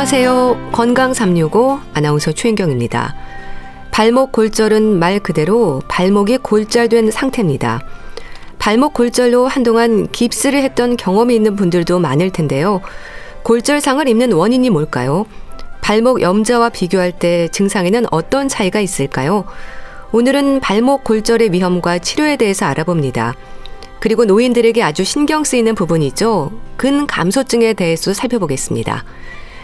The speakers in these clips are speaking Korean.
안녕하세요. 건강 365 아나운서 최인경입니다. 발목 골절은 말 그대로 발목이 골절된 상태입니다. 발목 골절로 한동안 깁스를 했던 경험이 있는 분들도 많을 텐데요. 골절상을 입는 원인이 뭘까요? 발목 염자와 비교할 때 증상에는 어떤 차이가 있을까요? 오늘은 발목 골절의 위험과 치료에 대해서 알아봅니다. 그리고 노인들에게 아주 신경 쓰이는 부분이죠. 근감소증에 대해서 살펴보겠습니다.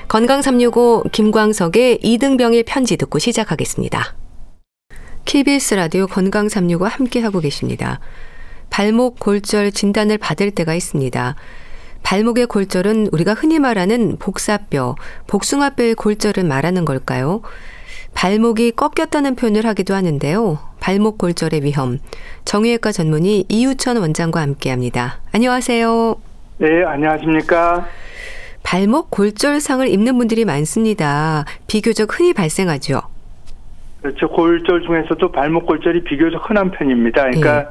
건강 365 김광석의 이등병의 편지 듣고 시작하겠습니다. KBS 라디오 건강 365 함께 하고 계십니다. 발목 골절 진단을 받을 때가 있습니다. 발목의 골절은 우리가 흔히 말하는 복사뼈, 복숭아뼈의 골절을 말하는 걸까요? 발목이 꺾였다는 표현을 하기도 하는데요. 발목 골절의 위험. 정형외과 전문의 이유천 원장과 함께 합니다. 안녕하세요. 네, 안녕하십니까? 발목 골절상을 입는 분들이 많습니다. 비교적 흔히 발생하죠. 그렇죠. 골절 중에서도 발목 골절이 비교적 흔한 편입니다. 그러니까 예.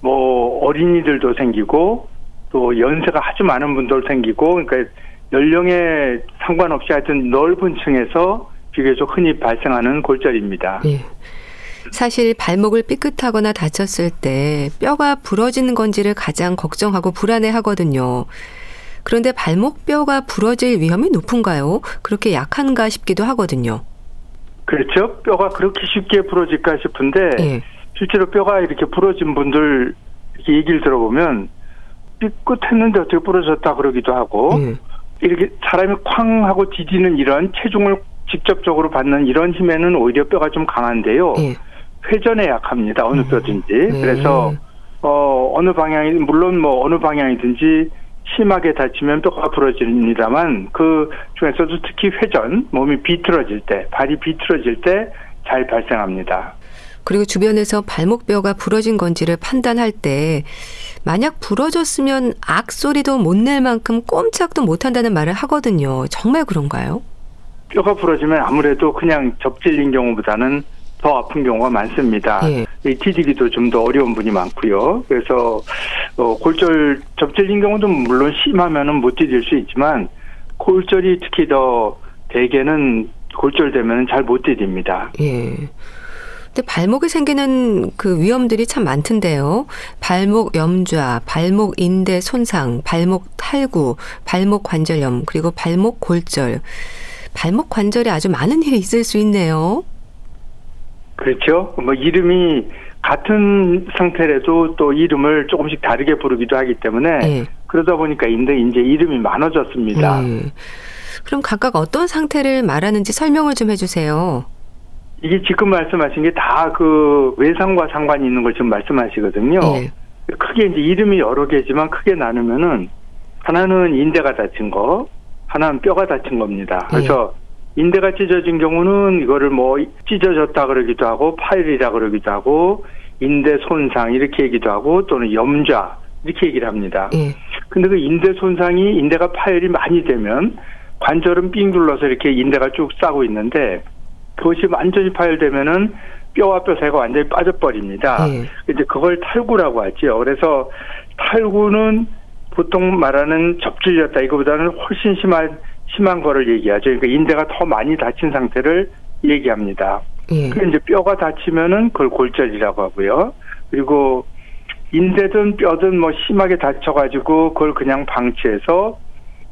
뭐 어린이들도 생기고 또 연세가 아주 많은 분들 생기고 그러니까 연령에 상관없이 하여튼 넓은 층에서 비교적 흔히 발생하는 골절입니다. 예. 사실 발목을 삐끗하거나 다쳤을 때 뼈가 부러지는 건지를 가장 걱정하고 불안해 하거든요. 그런데 발목뼈가 부러질 위험이 높은가요? 그렇게 약한가 싶기도 하거든요. 그렇죠. 뼈가 그렇게 쉽게 부러질까 싶은데 예. 실제로 뼈가 이렇게 부러진 분들 이렇게 얘기를 들어보면 삐끗했는데 어떻게 부러졌다 그러기도 하고 예. 이렇게 사람이 쾅 하고 디디는 이런 체중을 직접적으로 받는 이런 힘에는 오히려 뼈가 좀 강한데요. 예. 회전에 약합니다. 어느 음. 뼈든지. 네. 그래서 어 어느 방향이 물론 뭐 어느 방향이든지 심하게 다치면 뼈가 부러집니다만 그 중에서도 특히 회전, 몸이 비틀어질 때, 발이 비틀어질 때 잘 발생합니다. 그리고 주변에서 발목뼈가 부러진 건지를 판단할 때 만약 부러졌으면 악소리도 못 낼 만큼 꼼짝도 못 한다는 말을 하거든요. 정말 그런가요? 뼈가 부러지면 아무래도 그냥 접질린 경우보다는 더 아픈 경우가 많습니다. 예. 이 TD기도 좀 더 어려운 분이 많고요. 그래서 어, 골절 접질린 경우도 물론 심하면은 못 디딜 수 있지만 골절이 특히 더 대개는 골절되면 잘 못 디딥니다. 예. 근데 발목에 생기는 그 위험들이 참 많던데요. 발목 염좌, 발목 인대 손상, 발목 탈구, 발목 관절염, 그리고 발목 골절. 발목 관절에 아주 많은 일이 있을 수 있네요. 그렇죠. 뭐 이름이 같은 상태라도 또 이름을 조금씩 다르게 부르기도 하기 때문에 네. 그러다 보니까 인데 이제 이름이 많아졌습니다. 네. 그럼 각각 어떤 상태를 말하는지 설명을 좀 해주세요. 이게 지금 말씀하신 게 다 그 외상과 상관이 있는 걸 지금 말씀하시거든요. 네. 크게 이제 이름이 여러 개지만 크게 나누면은 하나는 인대가 다친 거, 하나는 뼈가 다친 겁니다. 그래서 인대가 찢어진 경우는 이거를 뭐 찢어졌다 그러기도 하고 파열이라 그러기도 하고 인대 손상 이렇게 얘기도 하고 또는 염좌 이렇게 얘기를 합니다. 예. 근데 그 인대 손상이 인대가 파열이 많이 되면 관절은 삥 둘러서 이렇게 인대가 쭉 싸고 있는데 그것이 완전히 파열되면은 뼈와 뼈 사이가 완전히 빠져버립니다. 예. 이제 그걸 탈구라고 하죠. 그래서 탈구는 보통 말하는 접질렸다 이거보다는 훨씬 심한 심한 거를 얘기하죠. 그러니까 인대가 더 많이 다친 상태를 얘기합니다. 예. 그 이제 뼈가 다치면은 그걸 골절이라고 하고요. 그리고 인대든 뼈든 뭐 심하게 다쳐가지고 그걸 그냥 방치해서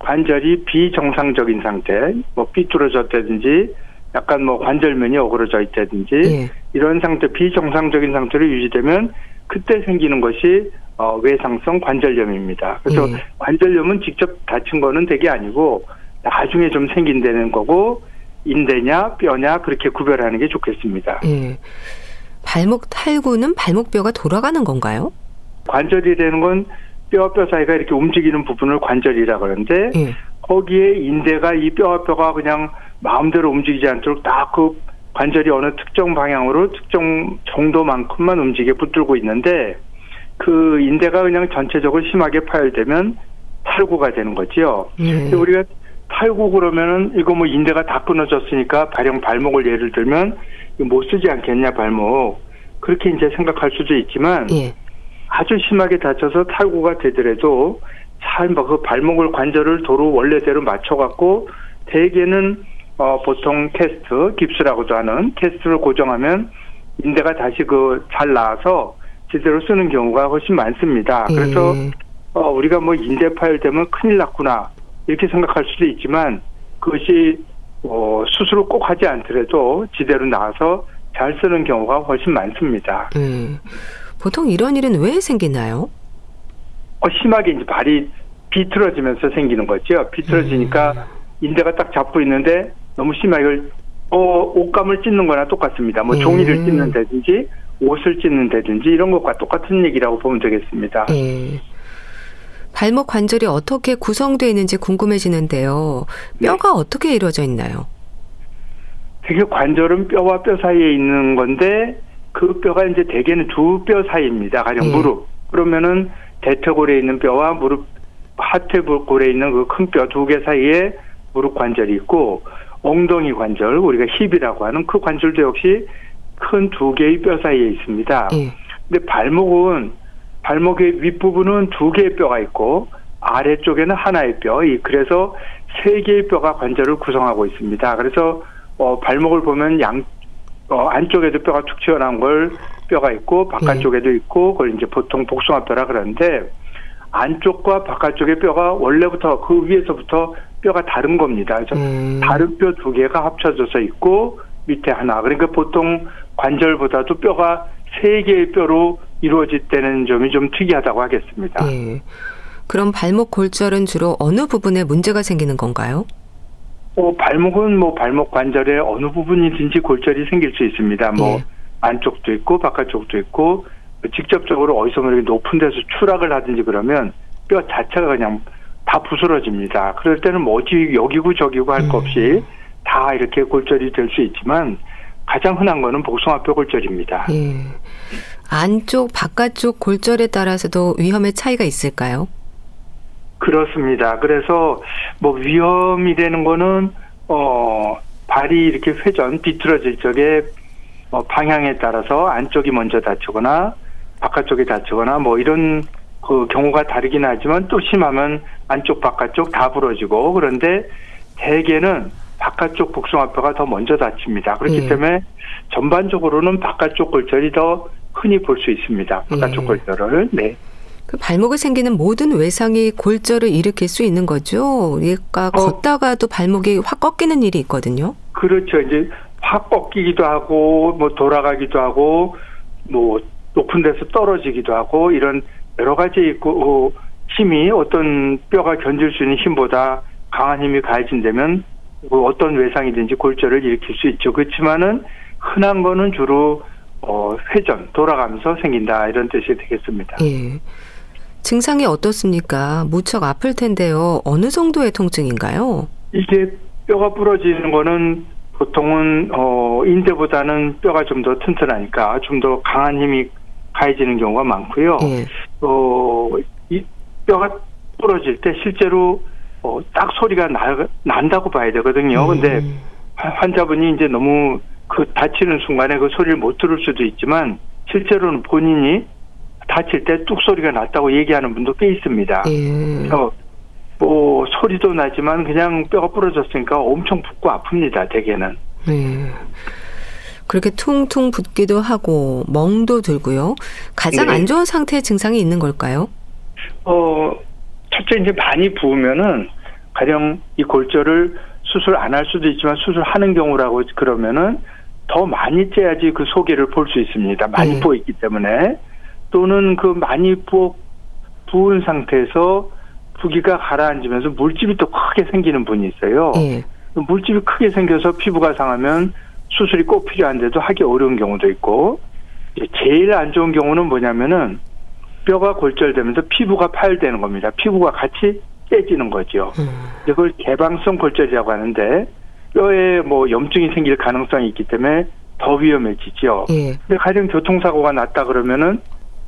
관절이 비정상적인 상태, 뭐 삐뚤어졌다든지 약간 뭐 관절면이 어그러져 있다든지 예. 이런 상태 비정상적인 상태로 유지되면 그때 생기는 것이 어, 외상성 관절염입니다. 그래서 예. 관절염은 직접 다친 거는 되게 아니고 나중에 좀 생긴다는 거고 인대냐 뼈냐 그렇게 구별하는 게 좋겠습니다. 예. 발목 탈구는 발목뼈가 돌아가는 건가요? 관절이라는 건 뼈와 뼈 사이가 이렇게 움직이는 부분을 관절이라 그러는데 예. 거기에 인대가 이 뼈와 뼈가 그냥 마음대로 움직이지 않도록 딱 그 관절이 어느 특정 방향으로 특정 정도만큼만 움직여 붙들고 있는데 그 인대가 그냥 전체적으로 심하게 파열되면 탈구가 되는 거지요. 예. 우리가 팔고 그러면은 이거 뭐 인대가 다 끊어졌으니까 발령 발목을 예를 들면 못 쓰지 않겠냐 발목 그렇게 이제 생각할 수도 있지만 예. 아주 심하게 다쳐서 탈구가 되더라도 잘뭐그 발목을 관절을 도로 원래대로 맞춰갖고 대개는 어, 보통 캐스트, 깁스라고도 하는 캐스트를 고정하면 인대가 다시 그 잘 나와서 제대로 쓰는 경우가 훨씬 많습니다. 그래서 예. 어, 우리가 뭐 인대 파열되면 큰일 났구나 이렇게 생각할 수도 있지만 그것이 어, 수술을 꼭 하지 않더라도 지대로 나와서 잘 쓰는 경우가 훨씬 많습니다. 음. 보통 이런 일은 왜 생기나요? 어, 심하게 이제 발이 비틀어지면서 생기는 거죠. 비틀어지니까 음. 인대가 딱 잡고 있는데 너무 심하게 어, 옷감을 찢는 거나 똑같습니다. 뭐 음. 종이를 찢는다든지 옷을 찢는다든지 이런 것과 똑같은 얘기라고 보면 되겠습니다. 음. 발목 관절이 어떻게 구성되어 있는지 궁금해지는데요. 뼈가 네. 어떻게 이루어져 있나요? 되게 관절은 뼈와 뼈 사이에 있는 건데 그 뼈가 이제 대개는 두 뼈 사이입니다. 가령 네. 무릎. 그러면은 대퇴골에 있는 뼈와 무릎 하퇴골에 있는 그 큰 뼈 두 개 사이에 무릎 관절이 있고 엉덩이 관절 우리가 힙이라고 하는 그 관절도 역시 큰 두 개의 뼈 사이에 있습니다. 네. 근데 발목은 발목의 윗부분은 두 개의 뼈가 있고 아래쪽에는 하나의 뼈. 그래서 세 개의 뼈가 관절을 구성하고 있습니다. 그래서 어, 발목을 보면 양 어, 안쪽에도 뼈가 툭 튀어나온 걸 뼈가 있고 바깥쪽에도 있고 그걸 이제 보통 복숭아뼈라 그러는데 안쪽과 바깥쪽의 뼈가 원래부터 그 위에서부터 뼈가 다른 겁니다. 그래서 음. 다른 뼈 두 개가 합쳐져서 있고 밑에 하나. 그러니까 보통 관절보다도 뼈가 세 개의 뼈로 이루어질 때는 점이 좀 특이하다고 하겠습니다. 예. 그럼 발목 골절은 주로 어느 부분에 문제가 생기는 건가요? 어, 발목은 뭐 발목 관절의 어느 부분이든지 골절이 생길 수 있습니다. 뭐 예. 안쪽도 있고 바깥쪽도 있고 직접적으로 어디서 뭐 이렇게 높은 데서 추락을 하든지 그러면 뼈 자체가 그냥 다 부스러집니다. 그럴 때는 뭐 어디 여기고 저기고 할 것 없이 음. 다 이렇게 골절이 될 수 있지만 가장 흔한 거는 복숭아뼈 골절입니다. 예. 안쪽, 바깥쪽 골절에 따라서도 위험의 차이가 있을까요? 그렇습니다. 그래서 뭐 위험이 되는 거는 어 발이 이렇게 회전 비틀어질 적에 어, 방향에 따라서 안쪽이 먼저 다치거나 바깥쪽이 다치거나 뭐 이런 그 경우가 다르긴 하지만 또 심하면 안쪽 바깥쪽 다 부러지고 그런데 대개는 바깥쪽 복숭아뼈가 더 먼저 다칩니다. 그렇기 예. 때문에 전반적으로는 바깥쪽 골절이 더 흔히 볼 수 있습니다. 바깥쪽 예. 골절을. 네. 그 발목에 생기는 모든 외상이 골절을 일으킬 수 있는 거죠. 그러니까 어, 걷다가도 발목이 확 꺾이는 일이 있거든요. 그렇죠. 이제 확 꺾이기도 하고 뭐 돌아가기도 하고 뭐 높은 데서 떨어지기도 하고 이런 여러 가지 있고 어, 힘이 어떤 뼈가 견딜 수 있는 힘보다 강한 힘이 가해진다면 뭐 어떤 외상이든지 골절을 일으킬 수 있죠. 그렇지만은 흔한 거는 주로 어, 회전 돌아가면서 생긴다 이런 뜻이 되겠습니다. 예. 증상이 어떻습니까? 무척 아플 텐데요. 어느 정도의 통증인가요? 이게 뼈가 부러지는 거는 보통은 어 인대보다는 뼈가 좀 더 튼튼하니까 좀 더 강한 힘이 가해지는 경우가 많고요. 예. 어 이 뼈가 부러질 때 실제로 어, 딱 소리가 나, 난다고 봐야 되거든요. 음. 근데 환자분이 이제 너무 그 다치는 순간에 그 소리를 못 들을 수도 있지만 실제로는 본인이 다칠 때 뚝 소리가 났다고 얘기하는 분도 꽤 있습니다. 예. 뭐 소리도 나지만 그냥 뼈가 부러졌으니까 엄청 붓고 아픕니다. 대개는. 예. 그렇게 퉁퉁 붓기도 하고 멍도 들고요. 가장 네. 안 좋은 상태의 증상이 있는 걸까요? 어 첫째 이제 많이 부으면은 가령 이 골절을 수술 안 할 수도 있지만 수술하는 경우라고 그러면은 더 많이 째야지 그 소개를 볼 수 있습니다. 많이 네. 부어 있기 때문에 또는 그 많이 부어 부은 상태에서 부기가 가라앉으면서 물집이 또 크게 생기는 분이 있어요. 네. 물집이 크게 생겨서 피부가 상하면 수술이 꼭 필요한데도 하기 어려운 경우도 있고 제일 안 좋은 경우는 뭐냐면은 뼈가 골절되면서 피부가 파열되는 겁니다. 피부가 같이 깨지는 거죠. 음. 이걸 개방성 골절이라고 하는데 뼈에 뭐 염증이 생길 가능성이 있기 때문에 더 위험해지죠. 예. 근데 가령 교통사고가 났다 그러면은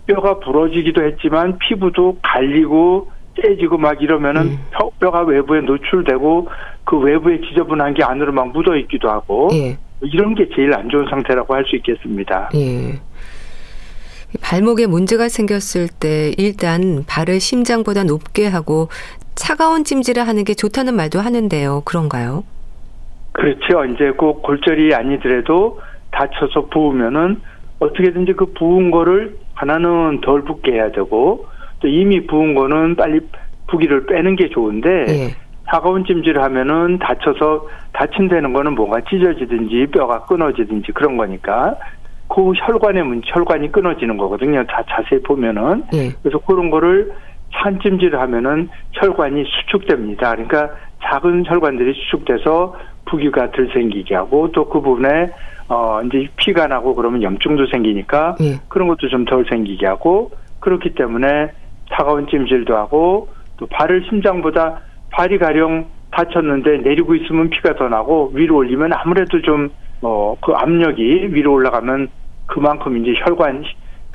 뼈가 부러지기도 했지만 피부도 갈리고 째지고 막 이러면은 음. 뼈가 외부에 노출되고 그 외부에 지저분한 게 안으로 막 묻어 있기도 하고 예. 이런 게 제일 안 좋은 상태라고 할 수 있겠습니다. 예. 발목에 문제가 생겼을 때 일단 발을 심장보다 높게 하고 차가운 찜질을 하는 게 좋다는 말도 하는데요. 그런가요? 그렇죠. 이제 꼭 골절이 아니더라도 다쳐서 부으면은 어떻게든지 그 부은 거를 하나는 덜 붓게 해야 되고 또 이미 부은 거는 빨리 부기를 빼는 게 좋은데 예. 차가운 찜질을 하면은 다쳐서 다친 되는 거는 뭔가 찢어지든지 뼈가 끊어지든지 그런 거니까 그 혈관의 문 혈관이 끊어지는 거거든요. 다 자세히 보면은 예. 그래서 그런 거를 산찜질을 하면은 혈관이 수축됩니다. 그러니까 작은 혈관들이 수축돼서 부기가 덜 생기게 하고 또 그 부분에 어 이제 피가 나고 그러면 염증도 생기니까 예. 그런 것도 좀 덜 생기게 하고 그렇기 때문에 차가운 찜질도 하고 또 발을 심장보다 발이 가령 다쳤는데 내리고 있으면 피가 더 나고 위로 올리면 아무래도 좀 어 그 압력이 위로 올라가면 그만큼 이제 혈관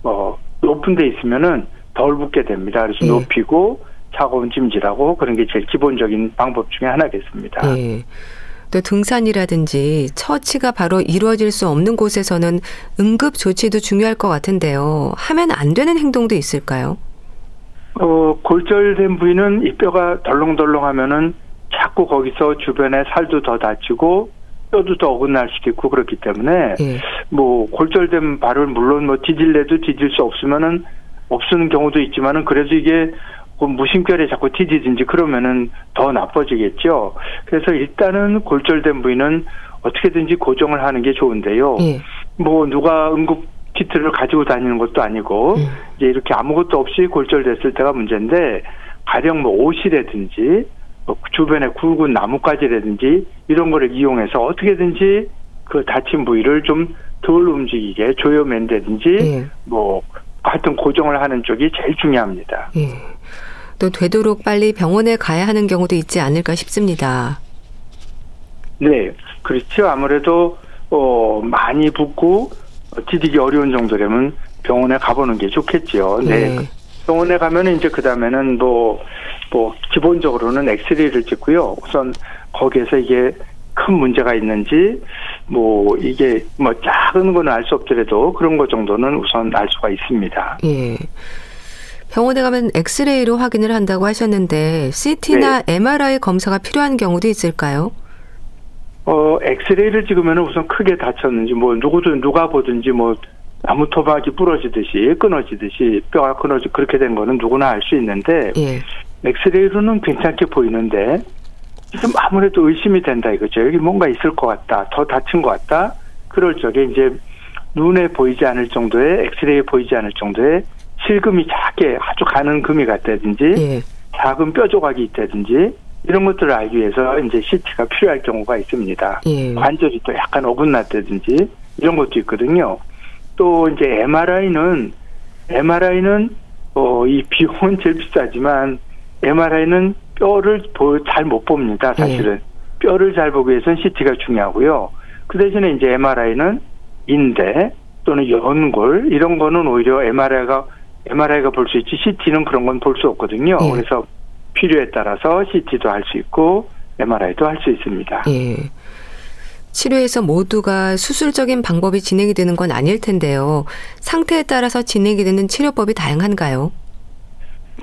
어 높은 데 있으면은 덜 붓게 됩니다. 그래서 예. 높이고 차가운 찜질하고 그런 게 제일 기본적인 방법 중에 하나겠습니다. 예. 또 등산이라든지 처치가 바로 이루어질 수 없는 곳에서는 응급 조치도 중요할 것 같은데요. 하면 안 되는 행동도 있을까요? 어, 골절된 부위는 이 뼈가 덜렁덜렁하면은 자꾸 거기서 주변에 살도 더 다치고 뼈도 더 어긋날 수도 있고 그렇기 때문에 예. 뭐 골절된 발을 물론 뭐 뒤질래도 뒤질 수 없으면은 없는 경우도 있지만은 그래도 이게 그 무심결에 자꾸 뒤지든지 그러면은 더 나빠지겠죠. 그래서 일단은 골절된 부위는 어떻게든지 고정을 하는 게 좋은데요. 예. 뭐 누가 응급 키트를 가지고 다니는 것도 아니고 음. 이제 이렇게 아무것도 없이 골절됐을 때가 문제인데 가령 뭐 옷이라든지 뭐 주변에 굵은 나뭇가지라든지 이런 거를 이용해서 어떻게든지 그 다친 부위를 좀 덜 움직이게 조여맨다든지 예. 뭐 하여튼 고정을 하는 쪽이 제일 중요합니다. 예. 또 되도록 빨리 병원에 가야 하는 경우도 있지 않을까 싶습니다. 네, 그렇죠. 아무래도 어 많이 붓고 디디기 어려운 정도라면 병원에 가보는 게 좋겠죠. 네. 네. 병원에 가면은 이제 그 다음에는 뭐, 뭐, 기본적으로는 엑스레이를 찍고요. 우선 거기에서 이게 큰 문제가 있는지, 뭐, 이게 뭐 작은 거는 알수 없더라도 그런 거 정도는 우선 알 수가 있습니다. 예. 병원에 가면 엑스레이로 확인을 한다고 하셨는데, CT나 네. MRI 검사가 필요한 경우도 있을까요? 어, 엑스레이를 찍으면 우선 크게 다쳤는지, 뭐, 누구든, 누가 보든지, 뭐, 나무 토막이 부러지듯이, 끊어지듯이, 뼈가 끊어지, 그렇게 된 거는 누구나 알 수 있는데, 예. 엑스레이로는 괜찮게 보이는데, 지금 아무래도 의심이 된다 이거죠. 여기 뭔가 있을 것 같다. 더 다친 것 같다. 그럴 적에 이제 눈에 보이지 않을 정도의, 엑스레이에 보이지 않을 정도의 실금이 작게 아주 가는 금이 같다든지, 예. 작은 뼈 조각이 있다든지, 이런 것들을 알기 위해서 이제 CT가 필요할 경우가 있습니다. 예. 관절이 또 약간 어긋났다든지 이런 것도 있거든요. 또 이제 MRI는 MRI는 어 이 비용은 제일 비싸지만 MRI는 뼈를 잘 못 봅니다. 사실은 예. 뼈를 잘 보기 위해서는 CT가 중요하고요. 그 대신에 이제 MRI는 인대 또는 연골 이런 거는 오히려 MRI가 MRI가 볼 수 있지 CT는 그런 건 볼 수 없거든요. 예. 그래서 필요에 따라서 CT도 할 수 있고 MRI도 할 수 있습니다. 예. 치료에서 모두가 수술적인 방법이 진행이 되는 건 아닐 텐데요. 상태에 따라서 진행이 되는 치료법이 다양한가요?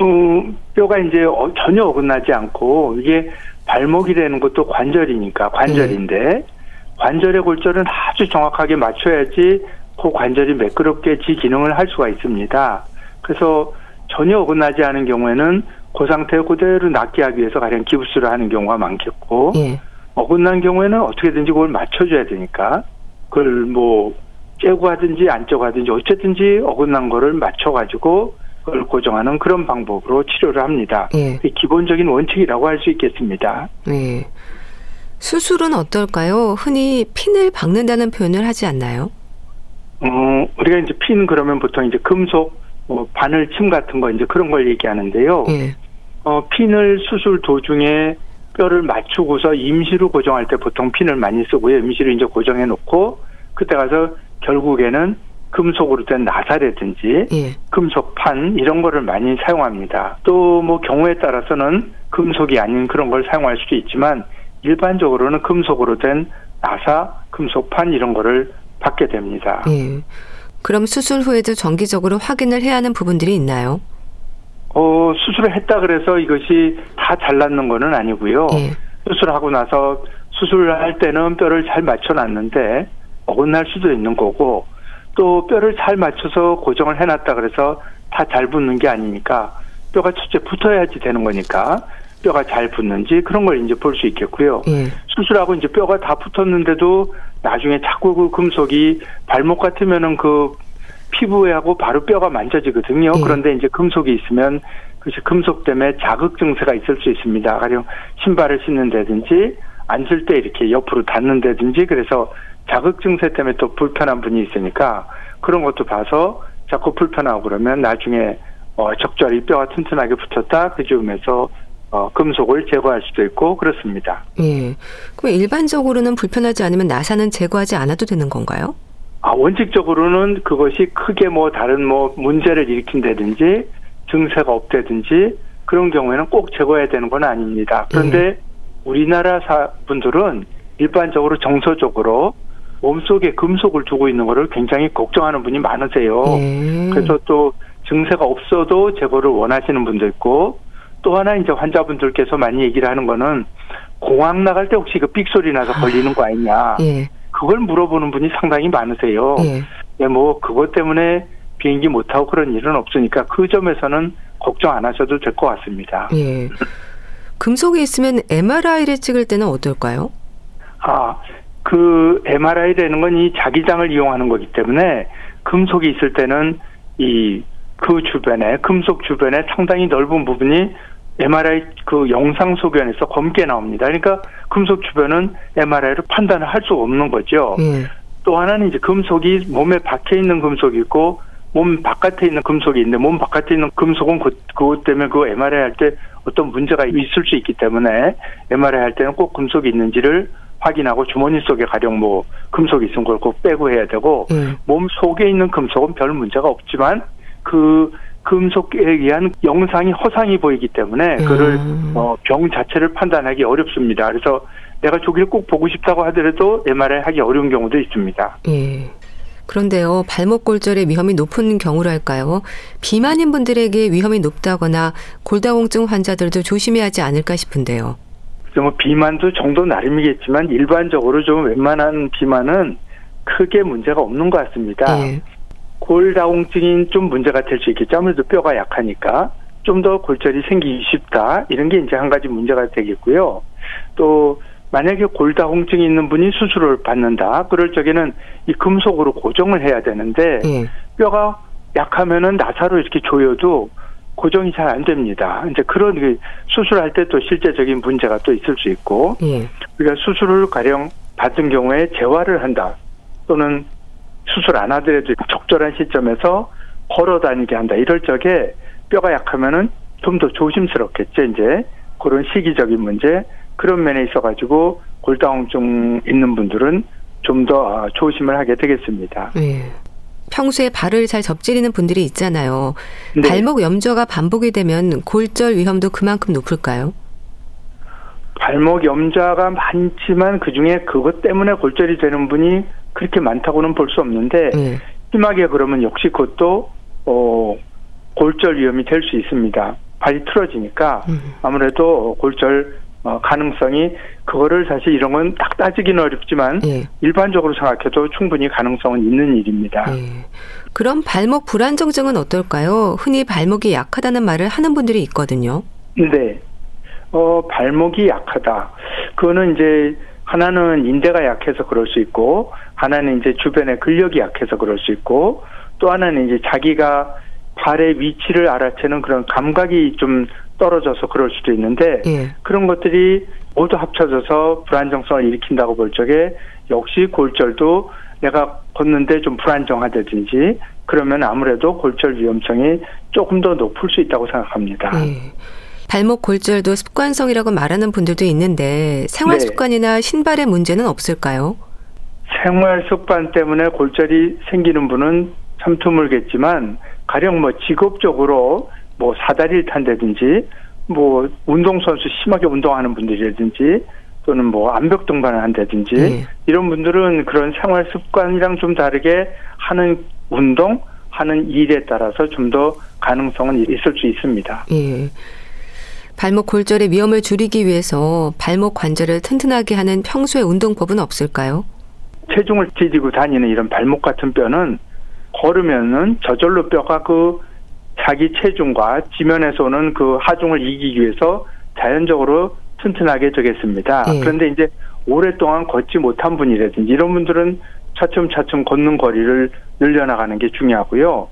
음, 뼈가 이제 어, 전혀 어긋나지 않고 이게 발목이 되는 것도 관절이니까 관절인데 네. 관절의 골절은 아주 정확하게 맞춰야지 그 관절이 매끄럽게 지 기능을 할 수가 있습니다. 그래서 전혀 어긋나지 않은 경우에는 그 상태 그대로 낫게 하기 위해서 가령 기부스를 하는 경우가 많겠고 예. 어긋난 경우에는 어떻게든지 그걸 맞춰줘야 되니까 그걸 뭐 째고 하든지 안 째고 하든지 어쨌든지 어긋난 거를 맞춰가지고 그걸 고정하는 그런 방법으로 치료를 합니다. 예. 기본적인 원칙이라고 할 수 있겠습니다. 예. 수술은 어떨까요? 흔히 핀을 박는다는 표현을 하지 않나요? 어, 우리가 이제 핀 그러면 보통 이제 금속 뭐 바늘침 같은 거 이제 그런 걸 얘기하는데요. 예. 어, 핀을 수술 도중에 뼈를 맞추고서 임시로 고정할 때 보통 핀을 많이 쓰고요. 임시로 이제 고정해 놓고 그때 가서 결국에는 금속으로 된 나사라든지 예. 금속판 이런 거를 많이 사용합니다. 또 뭐 경우에 따라서는 금속이 아닌 그런 걸 사용할 수도 있지만 일반적으로는 금속으로 된 나사, 금속판 이런 거를 받게 됩니다. 예. 그럼 수술 후에도 정기적으로 확인을 해야 하는 부분들이 있나요? 어, 수술을 했다 그래서 이것이 다 잘났는 거는 아니고요. 예. 수술하고 나서 수술할 때는 뼈를 잘 맞춰놨는데 어긋날 수도 있는 거고 또 뼈를 잘 맞춰서 고정을 해놨다 그래서 다 잘 붙는 게 아니니까 뼈가 첫째 붙어야지 되는 거니까 뼈가 잘 붙는지 그런 걸 이제 볼 수 있겠고요. 예. 수술하고 이제 뼈가 다 붙었는데도 나중에 자꾸 그 금속이 발목 같으면은 그 피부하고 바로 뼈가 만져지거든요. 예. 그런데 이제 금속이 있으면 그것이 금속 때문에 자극 증세가 있을 수 있습니다. 가령 신발을 신는다든지 앉을 때 이렇게 옆으로 닿는다든지 그래서 자극 증세 때문에 또 불편한 분이 있으니까 그런 것도 봐서 자꾸 불편하고 그러면 나중에 어 적절히 뼈가 튼튼하게 붙었다 그 즈음에서 어, 금속을 제거할 수도 있고 그렇습니다. 예. 그럼 일반적으로는 불편하지 않으면 나사는 제거하지 않아도 되는 건가요? 아, 원칙적으로는 그것이 크게 뭐 다른 뭐 문제를 일으킨다든지 증세가 없다든지 그런 경우에는 꼭 제거해야 되는 건 아닙니다. 그런데 예. 우리나라 사 분들은 일반적으로 정서적으로 몸속에 금속을 두고 있는 거를 굉장히 걱정하는 분이 많으세요. 예. 그래서 또 증세가 없어도 제거를 원하시는 분도 있고 또 하나 이제 환자분들께서 많이 얘기를 하는 거는 공항 나갈 때 혹시 그 삑소리 나서 걸리는 거 아니냐. 예. 그걸 물어보는 분이 상당히 많으세요. 예. 예, 뭐 그것 때문에 비행기 못 타고 그런 일은 없으니까 그 점에서는 걱정 안 하셔도 될 것 같습니다. 예. 금속이 있으면 MRI를 찍을 때는 어떨까요? 아, 그 MRI라는 건 이 자기장을 이용하는 거기 때문에 금속이 있을 때는 이 그 주변에 금속 주변에 상당히 넓은 부분이 MRI 그 영상 소견에서 검게 나옵니다. 그러니까 금속 주변은 MRI로 판단을 할 수 없는 거죠. 음. 또 하나는 이제 금속이 몸에 박혀 있는 금속이 있고 몸 바깥에 있는 금속이 있는데 몸 바깥에 있는 금속은 그, 그것 때문에 그 MRI 할 때 어떤 문제가 있을 수 있기 때문에 MRI 할 때는 꼭 금속이 있는지를 확인하고 주머니 속에 가령 뭐 금속이 있으면 그걸 꼭 빼고 해야 되고 음. 몸 속에 있는 금속은 별 문제가 없지만 그 금속에 의한 영상이 허상이 보이기 때문에 그를 음. 어, 병 자체를 판단하기 어렵습니다. 그래서 내가 조기를 꼭 보고 싶다고 하더라도 MRI 하기 어려운 경우도 있습니다. 예. 그런데요, 발목 골절의 위험이 높은 경우랄까요? 비만인 분들에게 위험이 높다거나 골다공증 환자들도 조심해야 하지 않을까 싶은데요. 뭐 비만도 정도 나름이겠지만 일반적으로 좀 웬만한 비만은 크게 문제가 없는 것 같습니다. 예. 골다공증이 좀 문제가 될 수 있겠죠. 아무래도 뼈가 약하니까 좀 더 골절이 생기기 쉽다. 이런 게 이제 한 가지 문제가 되겠고요. 또 만약에 골다공증이 있는 분이 수술을 받는다. 그럴 적에는 이 금속으로 고정을 해야 되는데 예. 뼈가 약하면은 나사로 이렇게 조여도 고정이 잘 안 됩니다. 이제 그런 그 수술할 때 또 실제적인 문제가 또 있을 수 있고 예. 우리가 수술을 가령 받은 경우에 재활을 한다 또는 수술 안 하더라도 적절한 시점에서 걸어 다니게 한다. 이럴 적에 뼈가 약하면은 좀 더 조심스럽겠죠. 이제 그런 시기적인 문제 그런 면에 있어가지고 골다공증 있는 분들은 좀더 아, 조심을 하게 되겠습니다. 네. 평소에 발을 잘 접지르는 분들이 있잖아요. 네. 발목 염좌가 반복이 되면 골절 위험도 그만큼 높을까요? 발목 염좌가 많지만 그 중에 그것 때문에 골절이 되는 분이 그렇게 많다고는 볼 수 없는데 네. 심하게 그러면 역시 그것도 어 골절 위험이 될 수 있습니다. 발이 틀어지니까 음. 아무래도 골절 어, 가능성이 그거를 사실 이런 건 딱 따지기는 어렵지만 예. 일반적으로 생각해도 충분히 가능성은 있는 일입니다. 예. 그럼 발목 불안정증은 어떨까요? 흔히 발목이 약하다는 말을 하는 분들이 있거든요. 네. 어, 발목이 약하다. 그거는 이제 하나는 인대가 약해서 그럴 수 있고 하나는 이제 주변에 근력이 약해서 그럴 수 있고 또 하나는 이제 자기가 발의 위치를 알아채는 그런 감각이 좀 떨어져서 그럴 수도 있는데 예. 그런 것들이 모두 합쳐져서 불안정성을 일으킨다고 볼 적에 역시 골절도 내가 걷는데 좀 불안정하다든지 그러면 아무래도 골절 위험성이 조금 더 높을 수 있다고 생각합니다. 예. 발목 골절도 습관성이라고 말하는 분들도 있는데 생활 네. 습관이나 신발의 문제는 없을까요? 생활 습관 때문에 골절이 생기는 분은 참 드물겠지만 가령 뭐 직업적으로 뭐 사다리를 탄다든지 뭐 운동선수 심하게 운동하는 분들이라든지 또는 뭐 암벽 등반을 한다든지 네. 이런 분들은 그런 생활 습관이랑 좀 다르게 하는 운동 하는 일에 따라서 좀 더 가능성은 있을 수 있습니다. 예. 발목 골절의 위험을 줄이기 위해서 발목 관절을 튼튼하게 하는 평소의 운동법은 없을까요? 체중을 뒤지고 다니는 이런 발목 같은 뼈는 걸으면은 저절로 뼈가 그 자기 체중과 지면에서 오는 그 하중을 이기기 위해서 자연적으로 튼튼하게 되겠습니다. 네. 그런데 이제 오랫동안 걷지 못한 분이라든지 이런 분들은 차츰차츰 걷는 거리를 늘려나가는 게 중요하고요.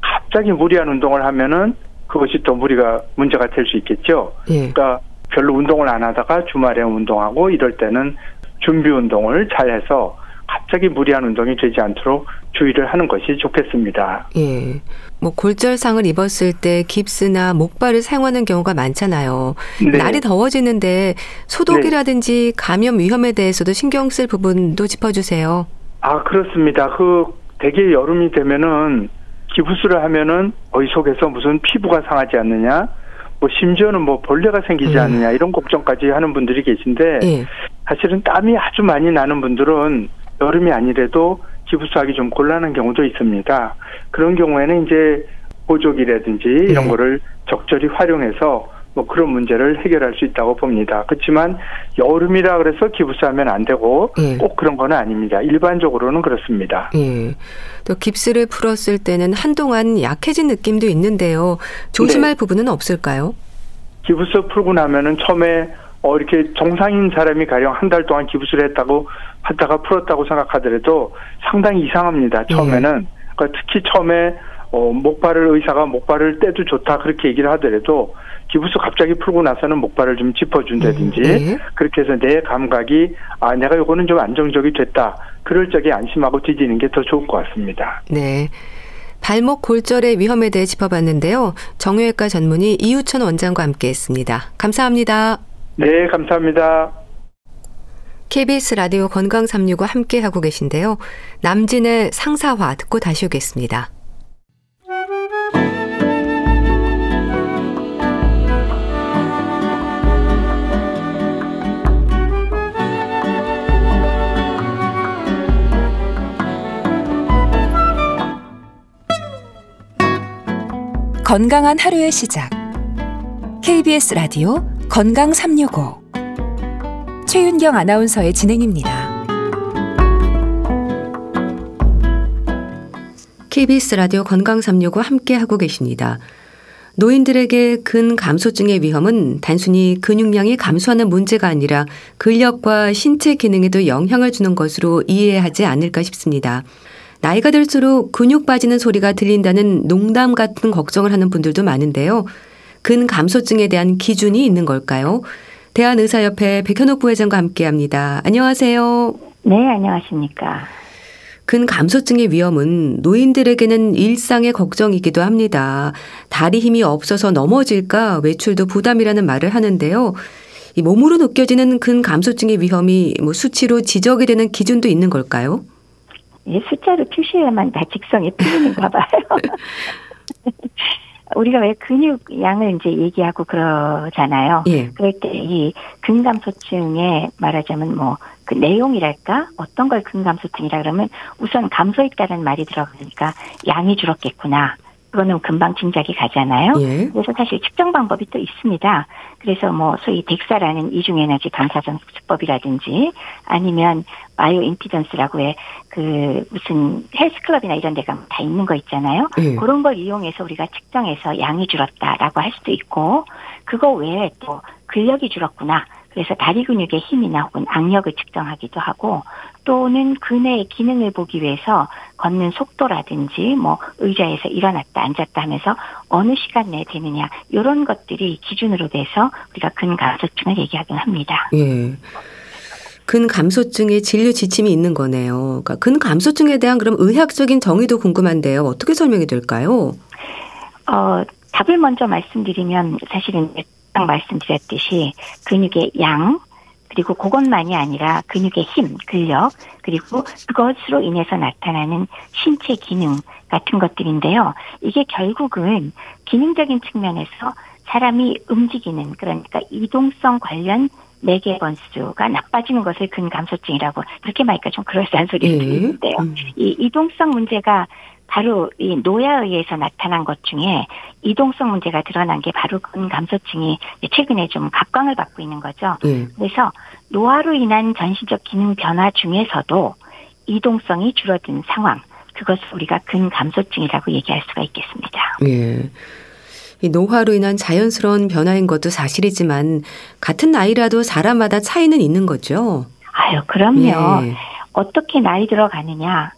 갑자기 무리한 운동을 하면은 그것이 또 무리가 문제가 될 수 있겠죠. 네. 그러니까 별로 운동을 안 하다가 주말에 운동하고 이럴 때는 준비 운동을 잘 해서 갑자기 무리한 운동이 되지 않도록 주의를 하는 것이 좋겠습니다. 예. 뭐 골절상을 입었을 때 깁스나 목발을 사용하는 경우가 많잖아요. 네. 날이 더워지는데 소독이라든지 감염 위험에 대해서도 신경 쓸 부분도 짚어주세요. 아 그렇습니다. 그 대개 여름이 되면은 기부스를 하면은 어이 속에서 무슨 피부가 상하지 않느냐, 뭐 심지어는 뭐 벌레가 생기지 음. 않느냐 이런 걱정까지 하는 분들이 계신데 예. 사실은 땀이 아주 많이 나는 분들은 여름이 아니래도 기부스하기 좀 곤란한 경우도 있습니다. 그런 경우에는 이제 보조기라든지 이런 네. 거를 적절히 활용해서 뭐 그런 문제를 해결할 수 있다고 봅니다. 그렇지만 여름이라 그래서 기부스하면 안 되고 네. 꼭 그런 건 아닙니다. 일반적으로는 그렇습니다. 네. 또 깁스를 풀었을 때는 한동안 약해진 느낌도 있는데요. 조심할 네. 부분은 없을까요? 기부스 풀고 나면은 처음에 어 이렇게 정상인 사람이 가령 한 달 동안 기부스를 했다고 하다가 풀었다고 생각하더라도 상당히 이상합니다. 처음에는 네. 그러니까 특히 처음에 어, 목발을 의사가 목발을 떼도 좋다 그렇게 얘기를 하더라도 기부스 갑자기 풀고 나서는 목발을 좀 짚어준다든지 네. 그렇게 해서 내 감각이 아 내가 요거는 좀 안정적이 됐다 그럴 적에 안심하고 뒤지는 게 더 좋을 것 같습니다. 네. 발목 골절의 위험에 대해 짚어봤는데요. 정형외과 전문의 이우천 원장과 함께했습니다. 감사합니다. 네, 감사합니다. KBS 라디오 건강 365 함께 하고 계신데요. 남진의 상사화 듣고 다시 오겠습니다. 건강한 하루의 시작. KBS 라디오 건강 365 최윤경 아나운서의 진행입니다. KBS 라디오 건강 365 함께 하고 계십니다. 노인들에게 근 감소증의 위험은 단순히 근육량이 감소하는 문제가 아니라 근력과 신체 기능에도 영향을 주는 것으로 이해하지 않을까 싶습니다. 나이가 들수록 근육 빠지는 소리가 들린다는 농담 같은 걱정을 하는 분들도 많은데요. 근감소증에 대한 기준이 있는 걸까요? 대한의사협회 백현옥 부회장과 함께합니다. 안녕하세요. 네, 안녕하십니까. 근감소증의 위험은 노인들에게는 일상의 걱정이기도 합니다. 다리 힘이 없어서 넘어질까 외출도 부담이라는 말을 하는데요. 이 몸으로 느껴지는 근감소증의 위험이 뭐 수치로 지적이 되는 기준도 있는 걸까요? 예, 숫자로 표시해야만 다 직성이 풀리는가 봐요. 우리가 왜 근육 양을 이제 얘기하고 그러잖아요. 예. 그럴 때 이 근감소증에 말하자면 뭐 그 내용이랄까 어떤 걸 근감소증이라 그러면 우선 감소했다는 말이 들어가니까 양이 줄었겠구나. 그거는 금방 짐작이 가잖아요. 예. 그래서 사실 측정 방법이 또 있습니다. 그래서 뭐 소위 덱사라는 이중에너지 방사선 수법이라든지 아니면 바이오 임피던스라고 해 그 무슨 헬스클럽이나 이런 데가 다 있는 거 있잖아요. 예. 그런 걸 이용해서 우리가 측정해서 양이 줄었다라고 할 수도 있고 그거 외에 또 근력이 줄었구나. 그래서 다리 근육의 힘이나 혹은 악력을 측정하기도 하고 또는 근의 기능을 보기 위해서 걷는 속도라든지 뭐 의자에서 일어났다 앉았다 하면서 어느 시간 내에 되느냐 이런 것들이 기준으로 돼서 우리가 근감소증을 얘기하긴 합니다. 예. 근감소증의 진료 지침이 있는 거네요. 그러니까 근감소증에 대한 그럼 의학적인 정의도 궁금한데요. 어떻게 설명이 될까요? 어, 답을 먼저 말씀드리면 사실은 말씀드렸듯이 근육의 양 그리고 그것만이 아니라 근육의 힘, 근력 그리고 그것으로 인해서 나타나는 신체 기능 같은 것들인데요. 이게 결국은 기능적인 측면에서 사람이 움직이는 그러니까 이동성 관련 매개 번수가 나빠지는 것을 근감소증이라고 그렇게 말하니까 좀 그럴싸한 소리를 예. 들리는데요. 음. 이 이동성 문제가 바로 이 노화에 의해서 나타난 것 중에 이동성 문제가 드러난 게 바로 근 감소증이 최근에 좀 각광을 받고 있는 거죠. 네. 그래서 노화로 인한 전신적 기능 변화 중에서도 이동성이 줄어든 상황, 그것을 우리가 근 감소증이라고 얘기할 수가 있겠습니다. 예. 이 노화로 인한 자연스러운 변화인 것도 사실이지만 같은 나이라도 사람마다 차이는 있는 거죠. 아유, 그럼요. 예. 어떻게 나이 들어가느냐